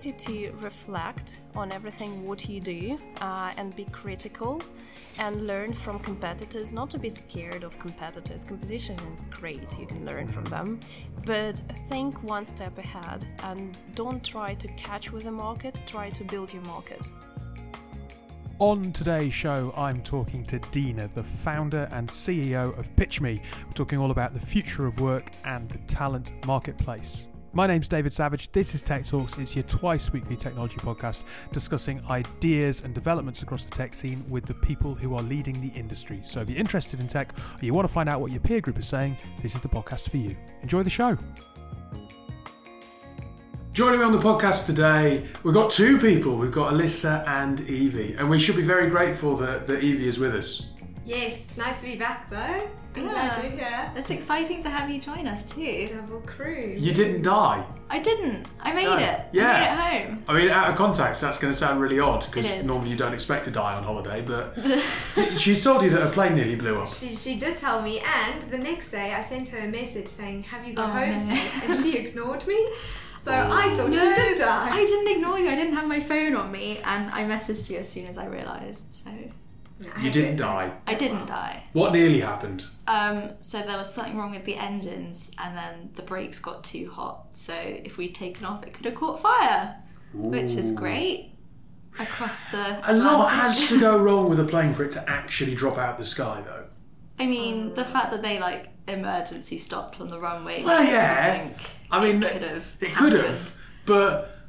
to reflect on everything what you do uh, and be critical and learn from competitors. Not to be scared of competitors. Competition is great. You can learn from them, but think one step ahead and don't try to catch with the market. Try to build your market. On today's show, I'm talking to Dina, the founder and CEO of PitchMe. We're talking all about the future of work and the talent marketplace. My name's David Savage. This is Tech Talks. It's your twice weekly technology podcast discussing ideas and developments across the tech scene with the people who are leading the industry. So if you're interested in tech or you want to find out what your peer group is saying, this is the podcast for you. Enjoy the show. Joining me on the podcast today, we've got two people. We've got Alyssa and Evie, and we should be very grateful that, that Evie is with us. Yes, nice to be back though. I'm Yeah. glad you're here. It's exciting to have you join us too. Double crew. You didn't die. I didn't. I made No. it. Yeah. I made it home. I mean, out of context, that's going to sound really odd because normally you don't expect to die on holiday, but she told you that her plane nearly blew up. She, she did tell me, and the next day I sent her a message saying, "Have you got Oh, home no. safe?" And she ignored me. So Oh. I thought she did die. I didn't ignore you. I didn't have my phone on me, and I messaged you as soon as I realised. So No, I You didn't die. I didn't die. What nearly happened? Um, so there was something wrong with the engines, and then the brakes got too hot. So if we'd taken off, it could have caught fire, which is great. Across the A lot has to go wrong with a plane for it to actually drop out of the sky, though. I mean, the fact that they like emergency stopped on the runway. Well, yeah. think I mean, it could have. It could have, but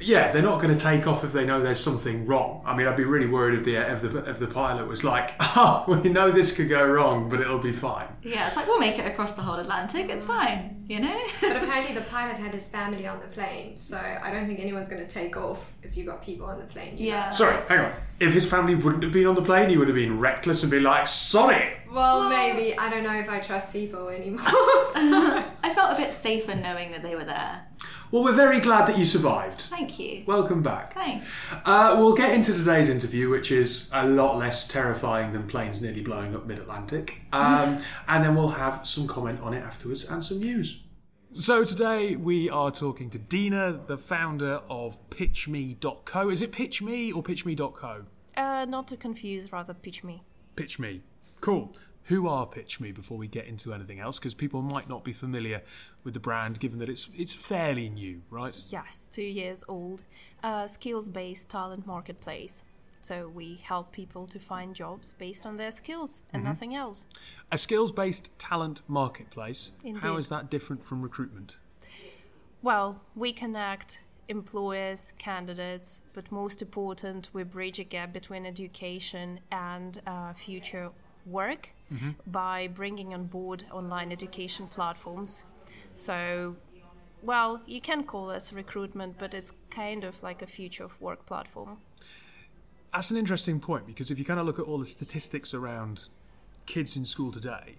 yeah, they're not going to take off if they know there's something wrong. I mean, I'd be really worried if the if the if the pilot was like, "Oh, we know this could go wrong, but it'll be fine." Yeah, it's like we'll make it across the whole Atlantic. It's mm. fine, you know. But apparently the pilot had his family on the plane, so I don't think anyone's going to take off if you got people on the plane. either. yeah. Sorry, hang on. If his family wouldn't have been on the plane, he would have been reckless and be like, "Sorry." Well, maybe I don't know if I trust people anymore. so- I felt a bit safer knowing that they were there. Well, we're very glad that you survived. Thank you. Welcome back. Thanks. Uh, we'll get into today's interview, which is a lot less terrifying than planes nearly blowing up mid Atlantic. Um, and then we'll have some comment on it afterwards and some news. So today we are talking to Dina, the founder of PitchMe.co. Is it PitchMe or PitchMe.co? Uh, not to confuse, rather PitchMe. PitchMe. Cool. Who are PitchMe before we get into anything else? Because people might not be familiar with the brand, given that it's it's fairly new, right? Yes, two years old. Uh, skills based talent marketplace. So we help people to find jobs based on their skills and nothing else. A skills-based talent marketplace. How Indeed. is that different from recruitment? Well, we connect employers, candidates, but most important, we bridge a gap between education and uh, future work by bringing on board online education platforms. So, well, you can call us recruitment, but it's kind of like a future of work platform. That's an interesting point because if you kind of look at all the statistics around kids in school today,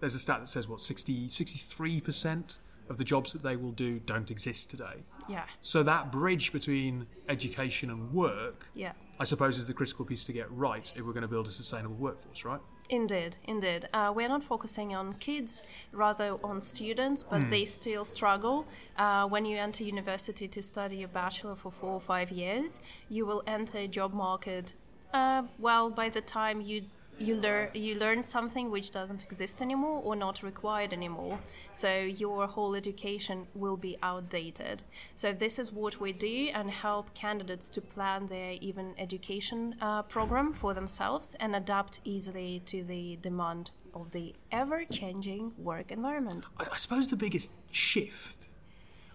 there's a stat that says what 60 63% of the jobs that they will do don't exist today. Yeah, So that bridge between education and work, yeah. I suppose, is the critical piece to get right if we're going to build a sustainable workforce, right? Indeed, indeed. Uh, we're not focusing on kids, rather on students, but they still struggle. Uh, when you enter university to study a bachelor for four or five years, you will enter a job market. Uh, well, by the time you you learn you learn something which doesn't exist anymore or not required anymore. So your whole education will be outdated. So this is what we do and help candidates to plan their even education uh, program for themselves and adapt easily to the demand of the ever changing work environment. I, I suppose the biggest shift,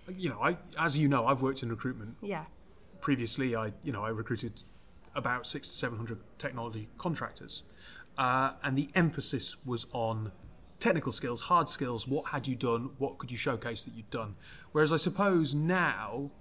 you know, I, as you know, I've worked in recruitment yeah. previously. I you know I recruited about six to seven hundred technology contractors, uh, and the emphasis was on technical skills, hard skills. What had you done? What could you showcase that you'd done? Whereas I suppose now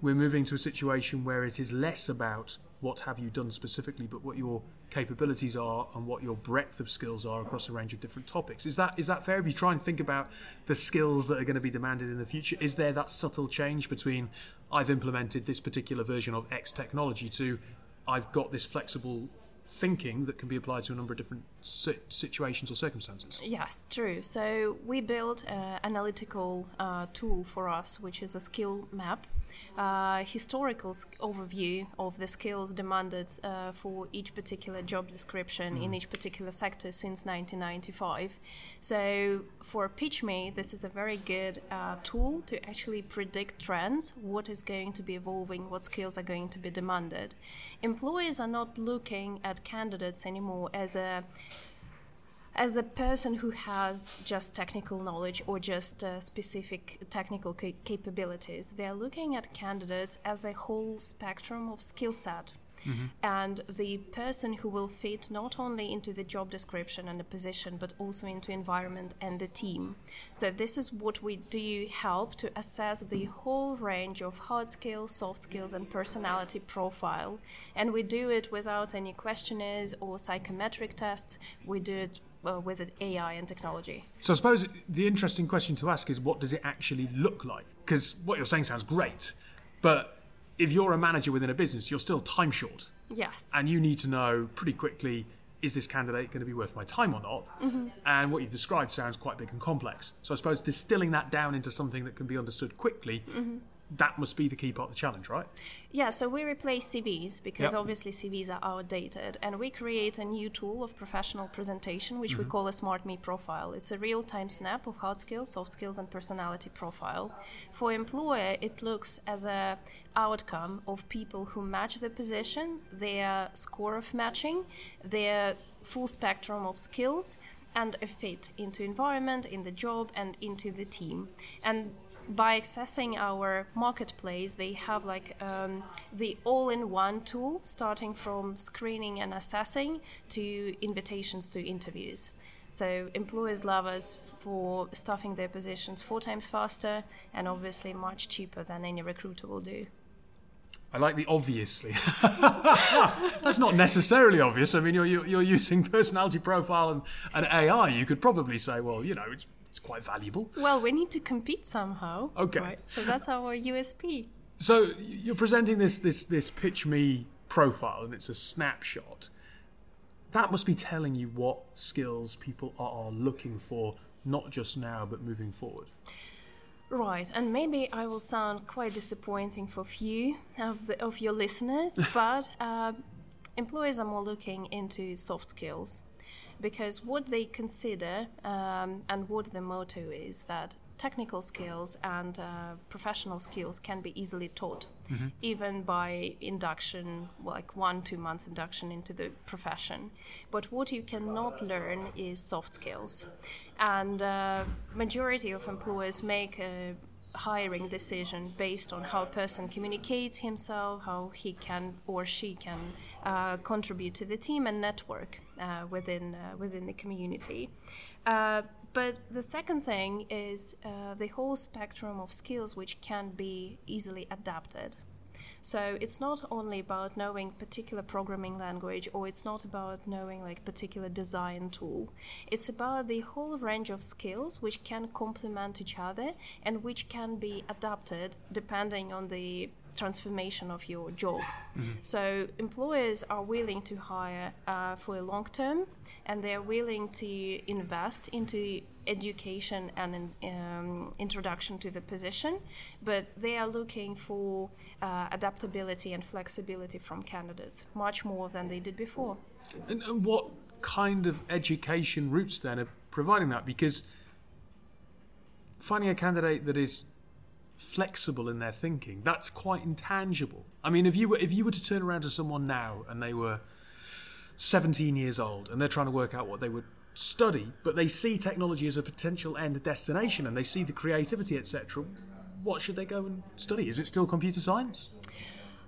we're moving to a situation where it is less about what have you done specifically, but what your capabilities are and what your breadth of skills are across a range of different topics. Is that is that fair? If you try and think about the skills that are going to be demanded in the future, is there that subtle change between I've implemented this particular version of X technology to I've got this flexible thinking that can be applied to a number of different situations or circumstances. Yes, true. So we built an analytical uh, tool for us, which is a skill map, uh, historical overview of the skills demanded uh, for each particular job description in each particular sector since 1995. So for PitchMe, this is a very good uh, tool to actually predict trends, what is going to be evolving, what skills are going to be demanded. Employers are not looking at candidates anymore as a as a person who has just technical knowledge or just uh, specific technical ca- capabilities, they are looking at candidates as a whole spectrum of skill set. And the person who will fit not only into the job description and the position, but also into environment and the team. So this is what we do help to assess the whole range of hard skills, soft skills, and personality profile. And we do it without any questionnaires or psychometric tests. We do it uh, with AI and technology. So I suppose the interesting question to ask is what does it actually look like? Because what you're saying sounds great, but if you're a manager within a business, you're still time short, Yes. and you need to know pretty quickly is this candidate going to be worth my time or not? And what you've described sounds quite big and complex. So I suppose distilling that down into something that can be understood quickly, that must be the key part of the challenge, right? Yeah, so we replace CVs because Yep. obviously CVs are outdated, and we create a new tool of professional presentation, which we mm-hmm. call a Smart Me profile. It's a real-time snap of hard skills, soft skills, and personality profile. For employer, it looks as a outcome of people who match the position, their score of matching, their full spectrum of skills, and a fit into environment, in the job, and into the team. And by accessing our marketplace, they have like um, the all-in-one tool, starting from screening and assessing to invitations to interviews. So employers love us for staffing their positions four times faster and obviously much cheaper than any recruiter will do. I like the obviously. That's not necessarily obvious. I mean, you're, you're, using personality profile and, and AI. You could probably say, well, you know, it's, it's quite valuable. Well, we need to compete somehow. Okay. Right? So that's our USP. So you're presenting this this this pitch me profile, and it's a snapshot. That must be telling you what skills people are, looking for, not just now, but moving forward. Right, and maybe I will sound quite disappointing for few of the, of your listeners, but uh, employers are more looking into soft skills because what they consider um, and what the motto is that technical skills and uh, professional skills can be easily taught, even by induction, like one two months induction into the profession. But what you cannot learn is soft skills, and uh, majority of employers make a hiring decision based on how a person communicates himself, how he can or she can uh, contribute to the team and network uh, within uh, within the community. Uh, but the second thing is uh, the whole spectrum of skills which can be easily adapted. So it's not only about knowing particular programming language or it's not about knowing like particular design tool. It's about the whole range of skills which can complement each other and which can be adapted depending on the transformation of your job. So employers are willing to hire uh, for a long term, and they are willing to invest into education and um, introduction to the position, but they are looking for uh, adaptability and flexibility from candidates much more than they did before. And, and what kind of education routes then are providing that? Because finding a candidate that is flexible in their thinking, that's quite intangible. I mean, if you were if you were to turn around to someone now and they were 17 years old and they're trying to work out what they would study, but they see technology as a potential end destination and they see the creativity, etc. What should they go and study? Is it still computer science?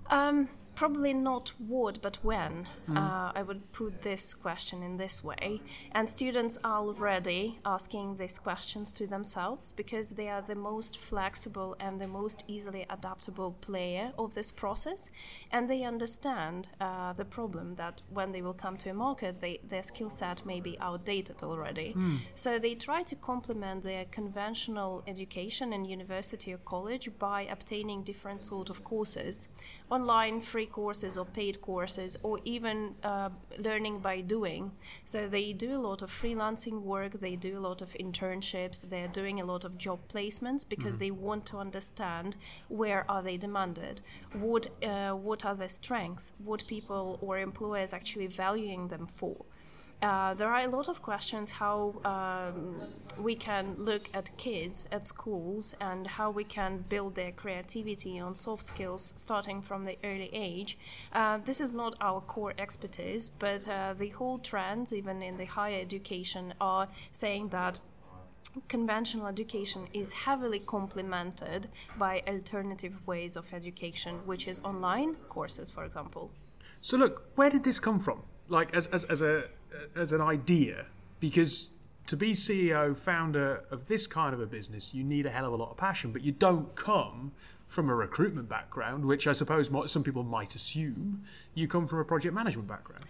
Um, probably not what, but when. Uh, I would put this question in this way. And students are already asking these questions to themselves because they are the most flexible and the most easily adaptable player of this process. And they understand uh, the problem that when they will come to a market, they, their skill set may be outdated already. So they try to complement their conventional education in university or college by obtaining different sort of courses online, free free courses or paid courses or even uh, learning by doing. So they do a lot of freelancing work, they do a lot of internships, they're doing a lot of job placements because they want to understand where are they demanded, what uh, what are their strengths, what people or employers actually valuing them for. Uh, there are a lot of questions how um, we can look at kids at schools and how we can build their creativity on soft skills starting from the early age. Uh, this is not our core expertise, but uh, the whole trends, even in the higher education, are saying that conventional education is heavily complemented by alternative ways of education, which is online courses, for example. So look, where did this come from? Like as as, as a as an idea, because to be CEO, founder of this kind of a business, you need a hell of a lot of passion, but you don't come from a recruitment background, which I suppose some people might assume. You come from a project management background.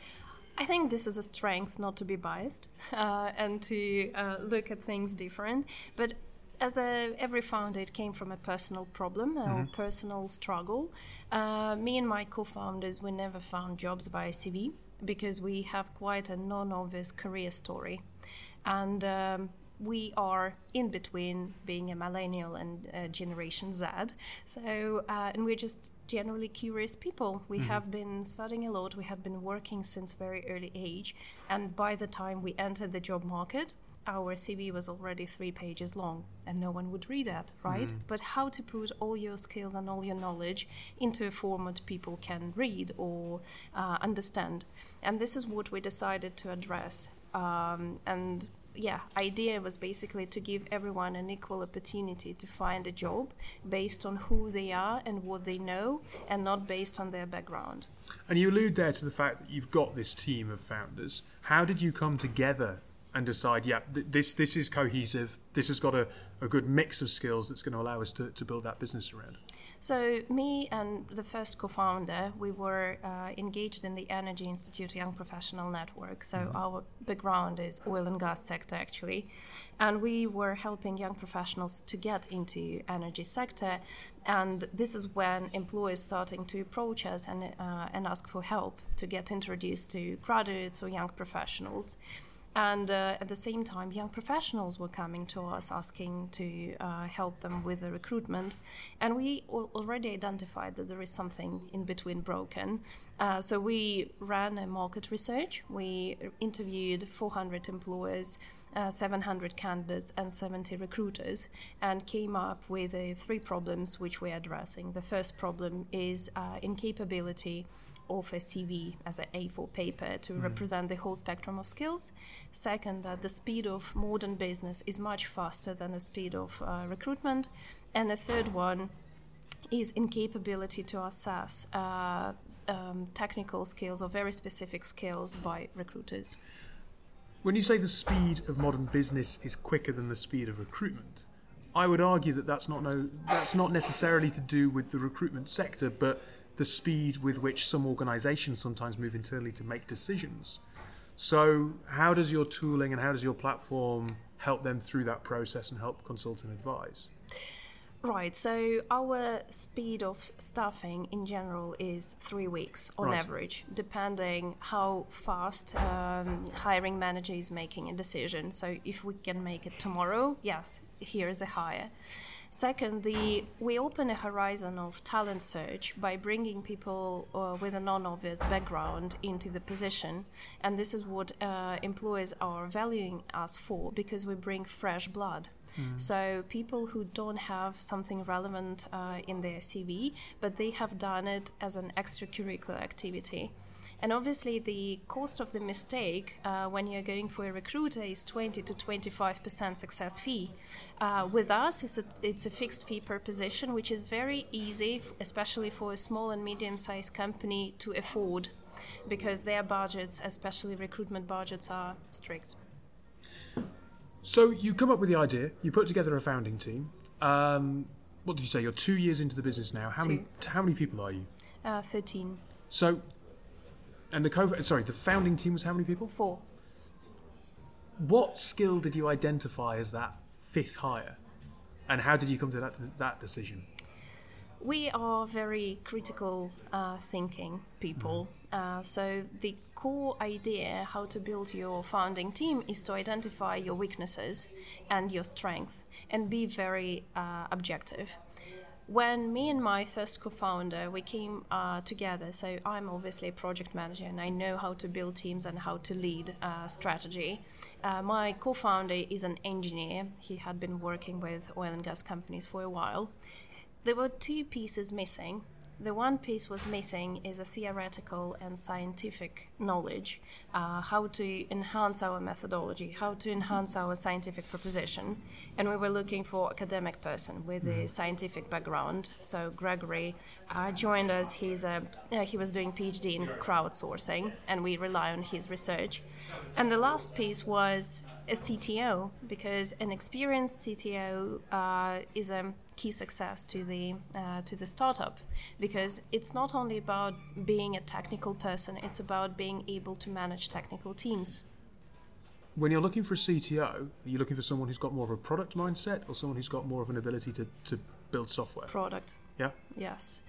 I think this is a strength not to be biased uh, and to uh, look at things different. But as a, every founder, it came from a personal problem or personal struggle. Uh, me and my co-founders, we never found jobs by CV because we have quite a non-obvious career story, and um, we are in between being a millennial and uh, Generation Z. So, uh, and we're just generally curious people. We have been studying a lot. We have been working since very early age, and by the time we entered the job market, our CV was already three pages long, and no one would read that, right? But how to put all your skills and all your knowledge into a format people can read or uh, understand, and this is what we decided to address. Um, and yeah, idea was basically to give everyone an equal opportunity to find a job based on who they are and what they know, and not based on their background. And you allude there to the fact that you've got this team of founders. How did you come together and decide, yeah, th- this this is cohesive. This has got a, a good mix of skills that's going to allow us to, to build that business around. So, me and the first co founder, we were uh, engaged in the Energy Institute Young Professional Network. So, our background is oil and gas sector actually. And we were helping young professionals to get into energy sector. And this is when employers starting to approach us and, uh, and ask for help to get introduced to graduates or young professionals. And uh, at the same time, young professionals were coming to us asking to uh, help them with the recruitment. And we al- already identified that there is something in between broken. Uh, so we ran a market research. We interviewed 400 employers. Uh, 700 candidates and 70 recruiters, and came up with uh, three problems which we're addressing. The first problem is uh, incapability of a CV as an A4 paper to represent the whole spectrum of skills. Second, that the speed of modern business is much faster than the speed of uh, recruitment. And the third one is incapability to assess uh, um, technical skills or very specific skills by recruiters. When you say the speed of modern business is quicker than the speed of recruitment, I would argue that that's not no that's not necessarily to do with the recruitment sector, but the speed with which some organisations sometimes move internally to make decisions. So, how does your tooling and how does your platform help them through that process and help consult and advise? Right, so our speed of staffing in general is three weeks on Right. average, depending how fast um, hiring manager is making a decision. So if we can make it tomorrow, yes, here is a hire. Second, the, we open a horizon of talent search by bringing people uh, with a non-obvious background into the position, and this is what uh, employers are valuing us for because we bring fresh blood. So people who don't have something relevant uh, in their CV, but they have done it as an extracurricular activity. And obviously, the cost of the mistake uh, when you're going for a recruiter is 20 to 25 percent success fee. Uh, with us, it's a, it's a fixed fee per position, which is very easy, especially for a small and medium-sized company, to afford, because their budgets, especially recruitment budgets, are strict. So you come up with the idea, you put together a founding team. Um, what did you say? You're two years into the business now. How many? How many people are you? Uh, 13. So, and the co sorry, the founding team was how many people? Four. What skill did you identify as that fifth hire, and how did you come to that that decision? We are very critical uh, thinking people. Uh, so the core idea how to build your founding team is to identify your weaknesses and your strengths and be very uh, objective when me and my first co-founder we came uh, together so i'm obviously a project manager and i know how to build teams and how to lead uh, strategy. Uh, my co-founder is an engineer. He had been working with oil and gas companies for a while. There were two pieces missing the one piece was missing is a theoretical and scientific knowledge, uh, how to enhance our methodology, how to enhance our scientific proposition. And we were looking for academic person with a scientific background. So Gregory uh, joined us. He's a, uh, he was doing PhD in crowdsourcing, and we rely on his research. And the last piece was a CTO, because an experienced CTO uh, is a key success to the uh, to the startup because it's not only about being a technical person it's about being able to manage technical teams When you're looking for a CTO, are you looking for someone who's got more of a product mindset or someone who's got more of an ability to, to build software? product Yeah. yes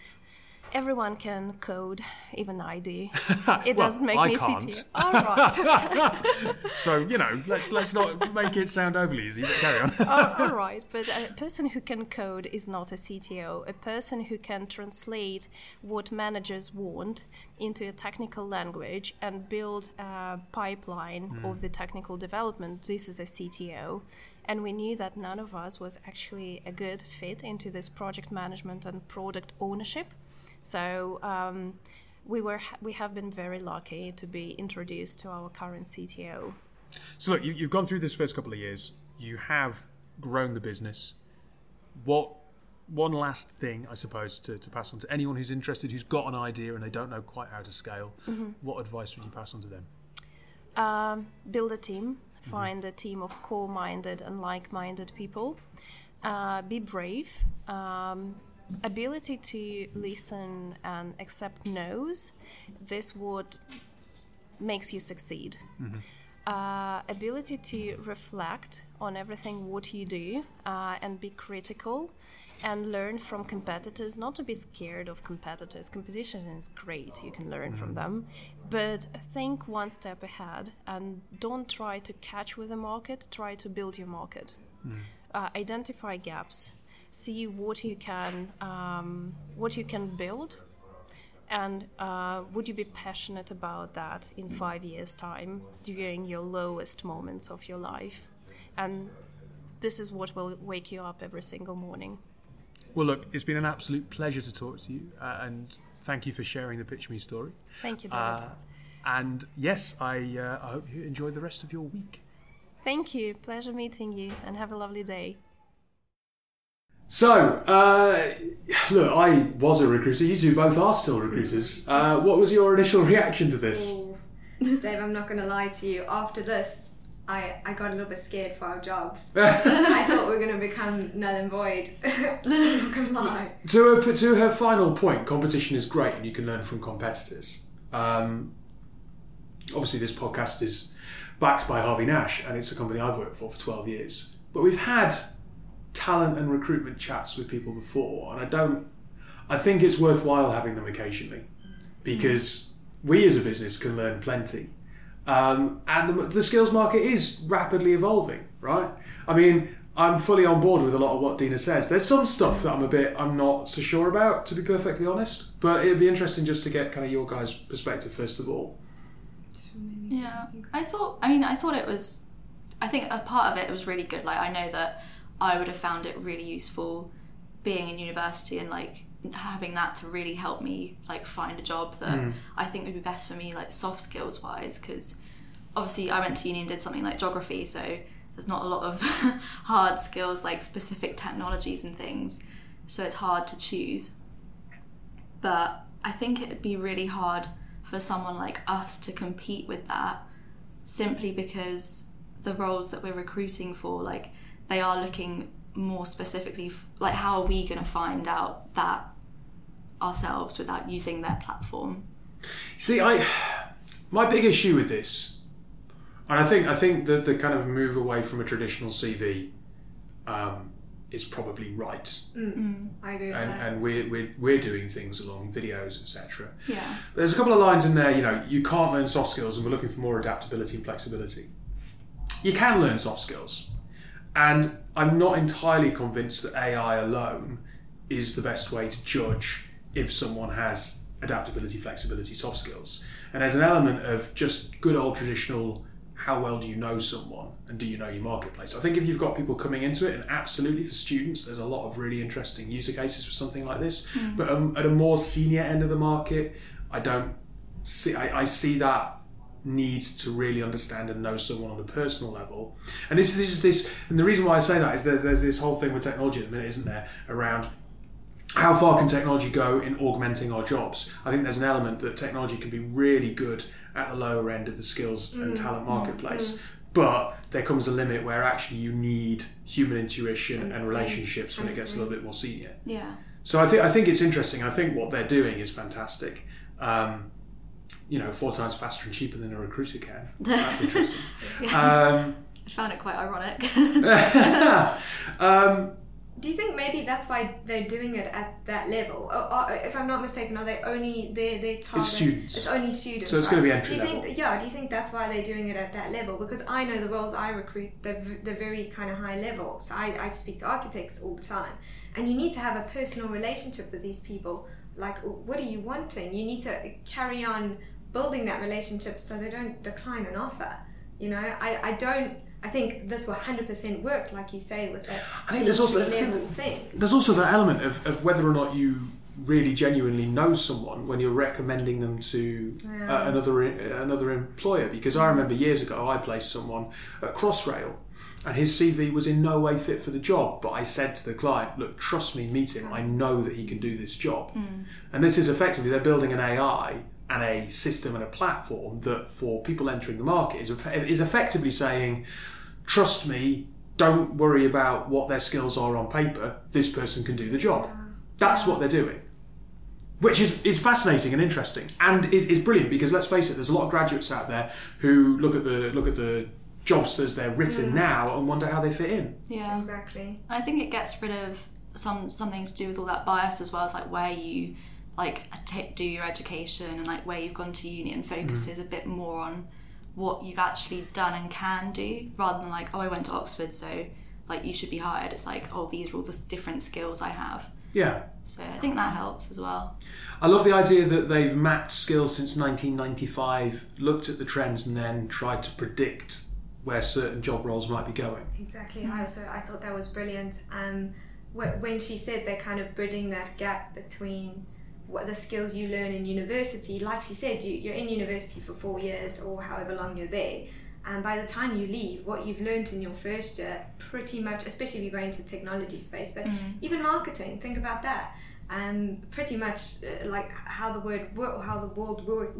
everyone can code even i do it Well, doesn't make I me can't. CTO. all right So you know, let's let's not make it sound overly easy. But carry on. Oh, all right, but a person who can code is not a CTO. A person who can translate what managers want into a technical language and build a pipeline hmm. of the technical development, this is a CTO. And we knew that none of us was actually a good fit into this project management and product ownership. So um, we were we have been very lucky to be introduced to our current CTO. So look, you, you've gone through this first couple of years. You have grown the business. What one last thing, I suppose, to, to pass on to anyone who's interested, who's got an idea and they don't know quite how to scale. What advice would you pass on to them? um, build a team, find a team of core minded and like minded people, uh, be brave, um, ability to listen and accept no's. This would makes you succeed. Uh, ability to reflect on everything what you do uh, and be critical and learn from competitors not to be scared of competitors. Competition is great you can learn from them. But think one step ahead and don't try to catch with the market try to build your market. Uh, identify gaps see what you can um, what you can build and uh, would you be passionate about that in five years' time during your lowest moments of your life? And this is what will wake you up every single morning. Well, look, it's been an absolute pleasure to talk to you, uh, and thank you for sharing the Pitch Me story. Thank you, David. Uh, and yes, I, uh, I hope you enjoy the rest of your week. Thank you. Pleasure meeting you, and have a lovely day. So, uh, look, I was a recruiter. You two both are still recruiters. Uh, what was your initial reaction to this? Dave, I'm not going to lie to you. After this, I, I got a little bit scared for our jobs. I thought we were going to become null and void. I'm going to lie. To her, to her final point, competition is great and you can learn from competitors. Um, obviously, this podcast is backed by Harvey Nash and it's a company I've worked for for 12 years. But we've had talent and recruitment chats with people before, and I don't. I think it's worthwhile having them occasionally because we as a business can learn plenty. Um, and the, the skills market is rapidly evolving, right? I mean, I'm fully on board with a lot of what Dina says. There's some stuff that I'm a bit, I'm not so sure about, to be perfectly honest. But it'd be interesting just to get kind of your guys' perspective first of all. Yeah, I thought. I mean, I thought it was. I think a part of it was really good. Like, I know that I would have found it really useful being in university and like having that to really help me like find a job that hmm. I think would be best for me, like soft skills wise. Because obviously, I went to uni and did something like geography, so there's not a lot of hard skills like specific technologies and things. So it's hard to choose. But I think it would be really hard for someone like us to compete with that simply because the roles that we're recruiting for, like, they are looking more specifically, f- like, how are we going to find out that ourselves without using their platform? See, I my big issue with this, and I think I think that the kind of move away from a traditional CV um, is probably right, I agree with and, that. and we're, we're we're doing things along videos, etc. Yeah. There's a couple of lines in there, you know, you can't learn soft skills, and we're looking for more adaptability and flexibility. You can learn soft skills, and I'm not entirely convinced that AI alone is the best way to judge if someone has adaptability, flexibility, soft skills. And there's an element of just good old traditional how well do you know someone and do you know your marketplace? I think if you've got people coming into it, and absolutely for students, there's a lot of really interesting user cases for something like this. But um, at a more senior end of the market, I don't see. I, I see that need to really understand and know someone on a personal level. And this, this is this, and the reason why I say that is there's, there's this whole thing with technology at the minute, isn't there, around how far can technology go in augmenting our jobs? I think there's an element that technology can be really good at the lower end of the skills and talent marketplace. But there comes a limit where actually you need human intuition and 100%. relationships when it gets a little bit more senior. Yeah. So I think I think it's interesting. I think what they're doing is fantastic. Um, you know, four times faster and cheaper than a recruiter can. That's interesting. um, I found it quite ironic. um, Do you think maybe that's why they're doing it at that level? Or, or if I'm not mistaken, are they only their their target? students. It's only students. So it's right? gonna be entry Do you level. think? Yeah. Do you think that's why they're doing it at that level? Because I know the roles I recruit, they're, they're very kind of high level. So I, I speak to architects all the time, and you need to have a personal relationship with these people. Like, what are you wanting? You need to carry on building that relationship so they don't decline an offer. You know, I, I don't. I think this will 100% work, like you say, with that I think there's also- think thing. there's also that element of, of whether or not you really genuinely know someone when you're recommending them to uh, another uh, another employer. Because I mm. remember years ago I placed someone at Crossrail. And his CV was in no way fit for the job, but I said to the client, "Look, trust me, meet him. I mm. know that he can do this job." Mm. And this is effectively they're building an AI and a system and a platform that, for people entering the market, is is effectively saying, "Trust me. Don't worry about what their skills are on paper. This person can do the job." That's what they're doing, which is, is fascinating and interesting, and is, is brilliant because let's face it, there's a lot of graduates out there who look at the look at the jobs as they're written mm. now and wonder how they fit in. yeah. Exactly. I think it gets rid of some something to do with all that bias as well as like where you like ta do your education and like where you've gone to uni and focuses a bit more on what you've actually done and can do rather than like oh I went to Oxford so like you should be hired. It's like oh these are all the different skills I have. Yeah, So I think that helps as well. I love the idea that they've mapped skills since 1995, looked at the trends, and then tried to predict where certain job roles might be going. Exactly. I also I thought that was brilliant. Um, when she said they're kind of bridging that gap between what the skills you learn in university. Like she said, you, you're in university for four years or however long you're there. And by the time you leave, what you've learned in your first year, pretty much, especially if you go into technology space, but even marketing, think about that. Um, pretty much uh, like how the word wo- how the world work,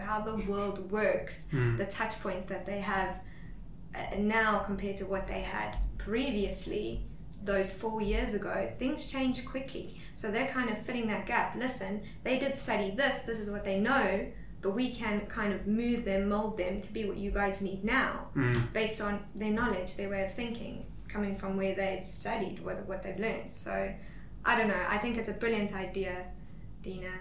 how the world works, the touch points that they have uh, now compared to what they had previously those four years ago things change quickly. So they're kind of filling that gap. Listen they did study this this is what they know but we can kind of move them mold them to be what you guys need now hmm. based on their knowledge their way of thinking coming from where they've studied what, what they've learned. So i don't know. I think it's a brilliant idea dina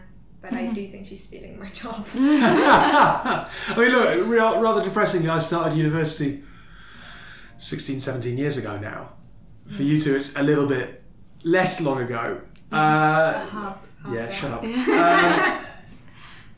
but i mm-hmm. do think she's stealing my job. I mean, look, rather depressingly, I started university 16, 17 years ago now. For you two, it's a little bit less long ago. Uh, half, half yeah, shut up. Um,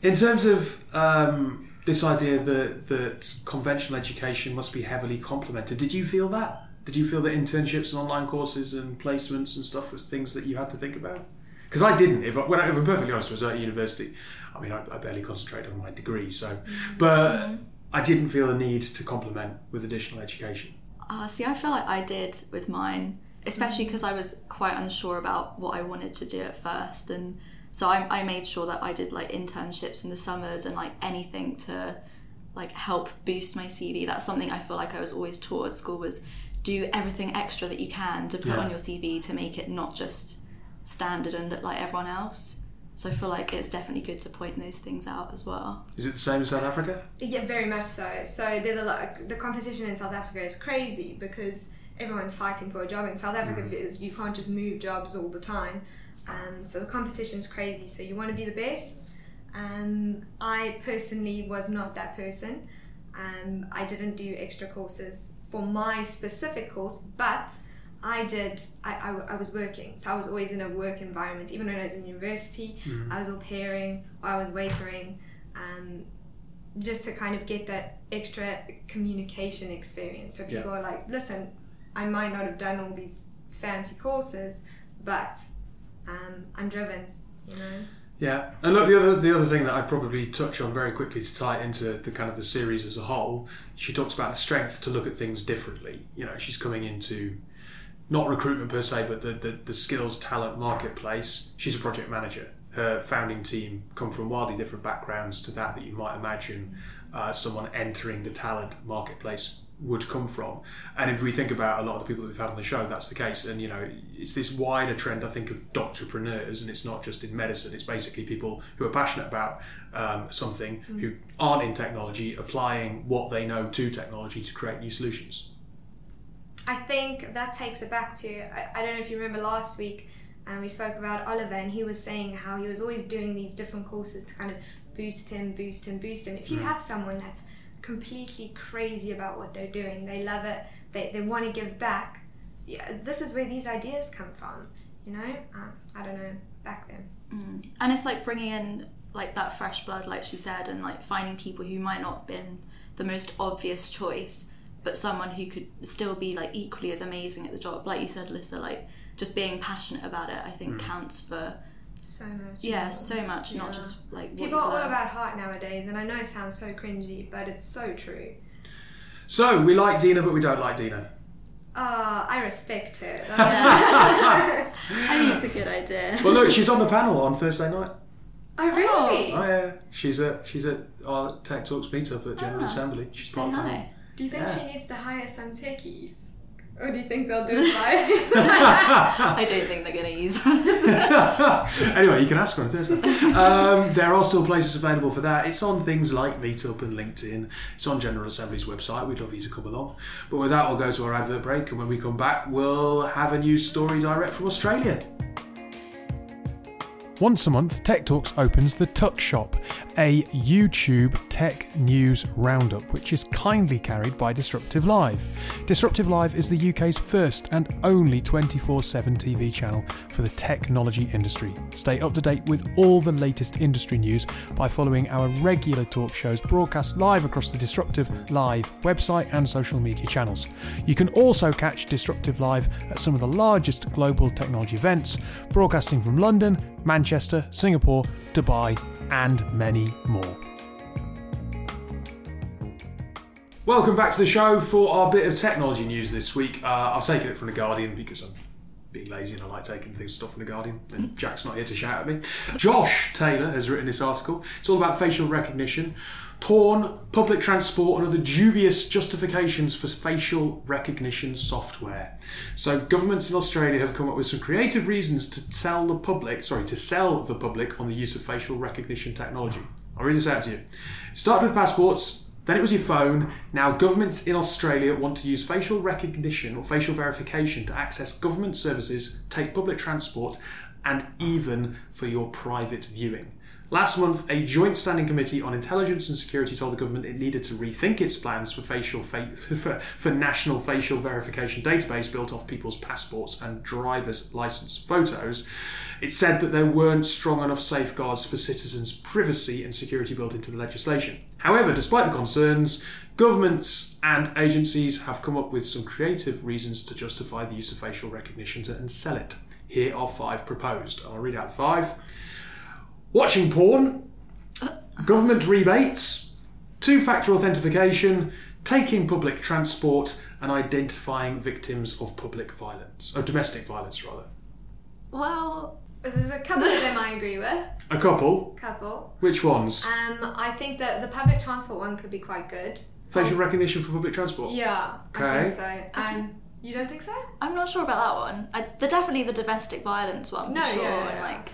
in terms of um, this idea that, that conventional education must be heavily complemented, did you feel that? Did you feel that internships and online courses and placements and stuff was things that you had to think about? Because I didn't. If, I, when I, if I'm perfectly honest, I was at university. I mean, I, I barely concentrated on my degree, so. But I didn't feel a need to complement with additional education. Uh, see, I feel like I did with mine, especially because I was quite unsure about what I wanted to do at first, and so I, I made sure that I did like internships in the summers and like anything to like help boost my CV. That's something I feel like I was always taught at school was do everything extra that you can to put Yeah. on your CV to make it not just standard and look like everyone else. So I feel like it's definitely good to point those things out as well. Is it the same in South Africa? Yeah, very much so. So there's a lot. The competition in South Africa is crazy because everyone's fighting for a job in South Africa. Mm. You can't just move jobs all the time. Um, so the competition's crazy. So you want to be the best. Um, I personally was not that person. Um, I didn't do extra courses for my specific course, but I did. I, I, I, was working, so I was always in a work environment. Even when I was in university, mm. I was au pairing or I was waitering, um, just to kind of get that extra communication experience. So people yeah. are like, "Listen, I might not have done all these fancy courses, but um, I'm driven," you know. Yeah, and look, the other the other thing that I'd probably touch on very quickly to tie into the kind of the series as a whole, she talks about the strength to look at things differently. You know, she's coming into not recruitment per se, but the, the, the skills talent marketplace. She's a project manager. Her founding team come from wildly different backgrounds to that that you might imagine uh, someone entering the talent marketplace would come from. And if we think about a lot of the people that we've had on the show, that's the case. And you know, it's this wider trend, I think, of doctorpreneurs, and it's not just in medicine. It's basically people who are passionate about um, something, mm. who aren't in technology, applying what they know to technology to create new solutions. I think that takes it back to I, I don't know if you remember last week. And um, we spoke about Oliver, and he was saying how he was always doing these different courses to kind of boost him, boost him, boost him. If you mm. have someone that's completely crazy about what they're doing. They love it. They, they want to give back. Yeah, this is where these ideas come from. You know, uh, I don't know back then. Mm. And it's like bringing in like that fresh blood, like she said, and like finding people who might not have been the most obvious choice, but someone who could still be like equally as amazing at the job. Like you said, Lisa, like just being passionate about it, I think mm. counts for so much. Yeah, so much, yeah. not just like people are all about heart nowadays, and I know it sounds so cringy, but it's so true. So we like Dina, but we don't like Dina. Uh, I respect her. I think it's a good idea. Well, look, she's on the panel on Thursday night. Oh really? Oh, yeah, she's at she's at our Tech Talks meetup at General ah, Assembly. She's part of the panel. Do you think yeah. she needs to hire some techies? Or do you think they'll do it live? I don't think they're going to use anyway, you can ask her on Thursday. Um, there are still places available for that. It's on things like Meetup and LinkedIn. It's on General Assembly's website. We'd love you to come along. But with that, we'll go to our advert break, and when we come back, we'll have a news story direct from Australia. Once a month, Tech Talks opens the Tuck Shop, a YouTube tech news roundup, which is kindly carried by Disruptive Live. Disruptive Live is the UK's first and only 24 7 TV channel for the technology industry. Stay up to date with all the latest industry news by following our regular talk shows broadcast live across the Disruptive Live website and social media channels. You can also catch Disruptive Live at some of the largest global technology events, broadcasting from London, Manchester, Singapore, Dubai, and many more. Welcome back to the show for our bit of technology news this week. Uh, I've taken it from The Guardian because I'm being lazy and I like taking things stuff from The Guardian. And Jack's not here to shout at me. Josh Taylor has written this article. It's all about facial recognition porn, public transport, and other dubious justifications for facial recognition software. So, governments in Australia have come up with some creative reasons to tell the public, sorry, to sell the public on the use of facial recognition technology. I'll read this out to you. It started with passports, then it was your phone. Now, governments in Australia want to use facial recognition or facial verification to access government services, take public transport, and even for your private viewing. Last month, a joint standing committee on intelligence and security told the government it needed to rethink its plans for facial fa- for, for national facial verification database built off people's passports and driver's license photos. It said that there weren't strong enough safeguards for citizens' privacy and security built into the legislation. However, despite the concerns, governments and agencies have come up with some creative reasons to justify the use of facial recognition and sell it. Here are five proposed. I'll read out five watching porn, government rebates, two factor authentication, taking public transport, and identifying victims of public violence, of domestic violence, rather. Well, there's a couple of them I agree with. A couple? Couple. Which ones? Um, I think that the public transport one could be quite good. Facial recognition for public transport? Yeah, okay. I think so. Um, you don't think so? I'm not sure about that one. I, the definitely the domestic violence one. No, sure, yeah, yeah. like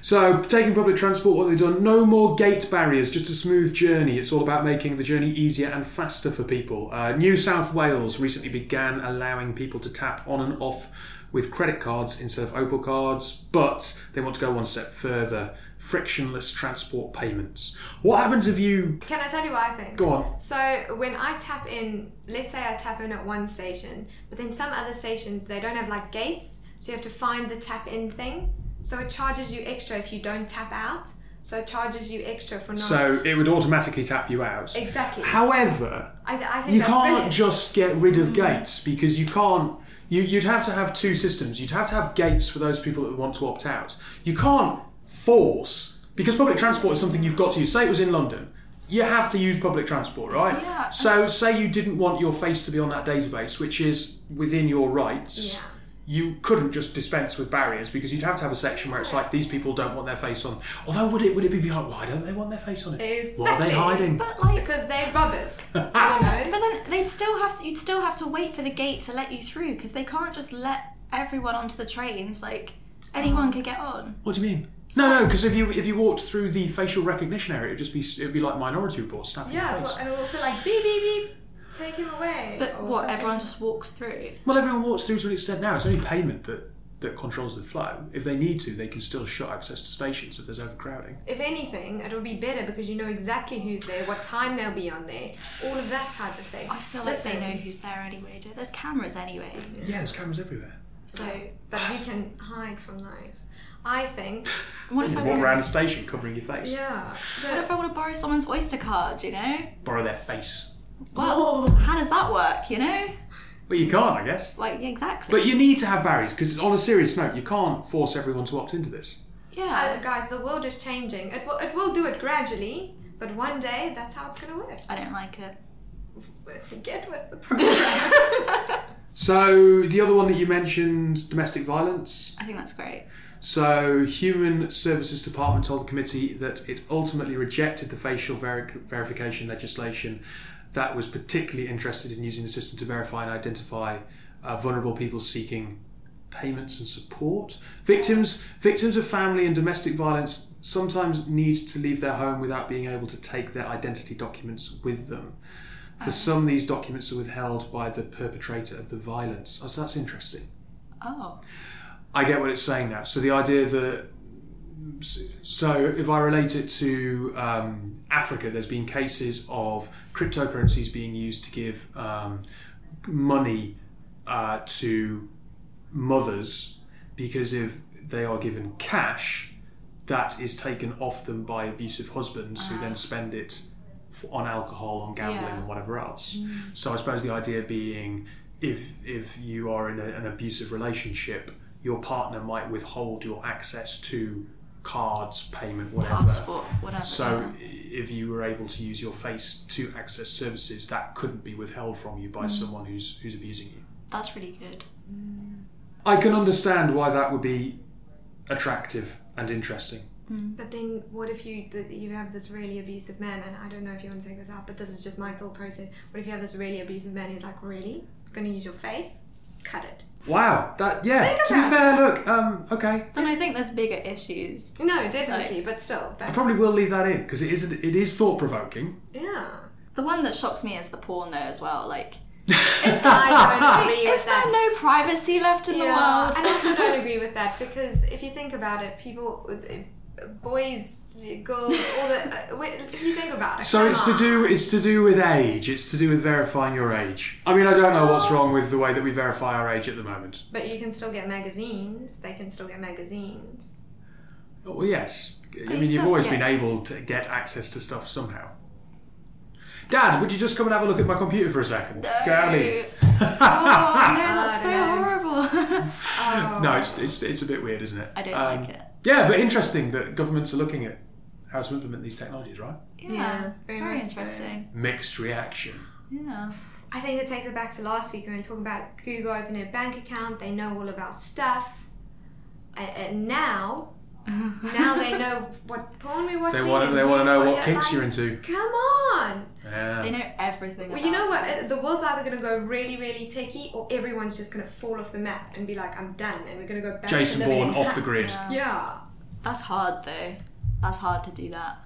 So, taking public transport, what they've done, no more gate barriers, just a smooth journey. It's all about making the journey easier and faster for people. Uh, New South Wales recently began allowing people to tap on and off with credit cards instead of Opal cards, but they want to go one step further frictionless transport payments. What happens if you. Can I tell you what I think? Go on. So when I tap in, let's say I tap in at one station, but then some other stations they don't have like gates, so you have to find the tap in thing. So it charges you extra if you don't tap out. So it charges you extra for not. So it would automatically tap you out. exactly. However, I, th- I think you can't brilliant. just get rid of mm. gates because you can't. You, you'd have to have two systems. You'd have to have gates for those people that want to opt out. You can't force because public transport is something you've got to use. Say it was in London, you have to use public transport, right? Yeah. So say you didn't want your face to be on that database, which is within your rights. Yeah. You couldn't just dispense with barriers because you'd have to have a section where it's like these people don't want their face on. Although would it would it be like why don't they want their face on it? What are they hiding? But like, because they're robbers. you know? but then they'd still have to. You'd still have to wait for the gate to let you through because they can't just let everyone onto the trains. Like anyone could get on. What do you mean? No, no, because if you if you walked through the facial recognition area, it'd just be it'd be like Minority Report snapping Yeah, your well, face. and also like beep beep beep, take him away. But what? something. Everyone just walks through. Well, everyone walks through to what it's said now. It's only payment that that controls the flow. If they need to, they can still shut access to stations if there's overcrowding. If anything, it'll be better because you know exactly who's there, what time they'll be on there, all of that type of thing. I feel like they know who's there anyway. Do There's cameras anyway. Yeah, there's cameras everywhere. So But you can hide from those. I think. what if You I walk around the station covering your face. Yeah. What if I want to borrow someone's Oyster card? You know? Borrow their face. Well, how does that work? You know? Well, you can't, I guess. Like yeah, exactly. But you need to have barriers because, on a serious note, you can't force everyone to opt into this. Uh, yeah. guys, the world is changing. It will, it will do it gradually, but one day that's how it's going to work. I don't like it. Get with the program. So the other one that you mentioned, domestic violence. I think that's great. So, Human Services Department told the committee that it ultimately rejected the facial veri- verification legislation that was particularly interested in using the system to verify and identify uh, vulnerable people seeking payments and support. Victims, victims of family and domestic violence sometimes need to leave their home without being able to take their identity documents with them. For some, these documents are withheld by the perpetrator of the violence. Oh, so that's interesting. Oh. I get what it's saying now. So the idea that so if I relate it to um, Africa, there's been cases of cryptocurrencies being used to give um, money uh, to mothers because if they are given cash, that is taken off them by abusive husbands who then spend it f- on alcohol, on gambling, Yeah. and whatever else. So I suppose the idea being, if if you are in a, an abusive relationship, your partner might withhold your access to cards, payment, whatever. Passport, whatever. So yeah. if you were able to use your face to access services, that couldn't be withheld from you by mm. someone who's who's abusing you. that's really good. I can understand why that would be attractive and interesting. Mm. But then, what if you you have this really abusive man, and I don't know if you want to take this out, but this is just my thought process. What if you have this really abusive man who's like, really, going to use your face? Cut it. Wow, that yeah. Think to be about fair, look, um, okay, And I think there's bigger issues. No, definitely, but still, I probably will leave that in because it is it is thought provoking. yeah. The one that shocks me is the porn though as well. Like, I don't agree is with there that. no privacy left in yeah, the world? and I also don't agree with that because if you think about it, people, uh, boys, girls, all the. Uh, wait, you think about it, So come it's to do it's to do with age. It's to do with verifying your age. I mean, I don't know what's wrong with the way that we verify our age at the moment. But you can still get magazines. They can still get magazines. Well, yes. I you mean, you've always to been able to get access to stuff somehow. Dad, would you just come and have a look at my computer for a second? Go out, leave. Oh no, that's so know. horrible. Oh. No, it's, it's it's a bit weird, isn't it? I don't Um, like it. Yeah, but interesting that governments are looking at how to implement these technologies, right? Yeah, Yeah, very very, interesting. Mixed reaction. Yeah. I think it takes it back to last week when we were talking about Google opening a bank account. They know all about stuff, and, and now, now they know what porn we're watching. They want they want to know what- what yeah, kinks like, you're into. Come on. Yeah. They know everything. Well, you know what? The world's either going to go really, really techie, or everyone's just going to fall off the map and be like, "I'm done," and we're going to go back. Jason to Bourne off the grid. Yeah. Yeah. That's hard though. That's hard to do that.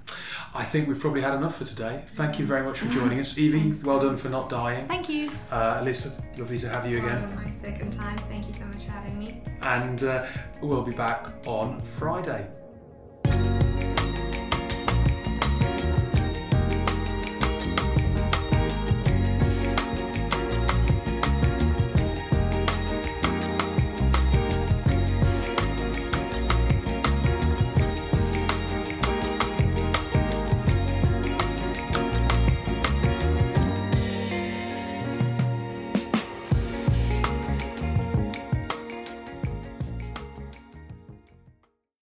I think we've probably had enough for today. Thank you very much for joining us. Evie, well done for not dying. Thank you. Uh, Alyssa, lovely to have you again. Oh, my second time. Thank you so much for having me. And uh, we'll be back on Friday.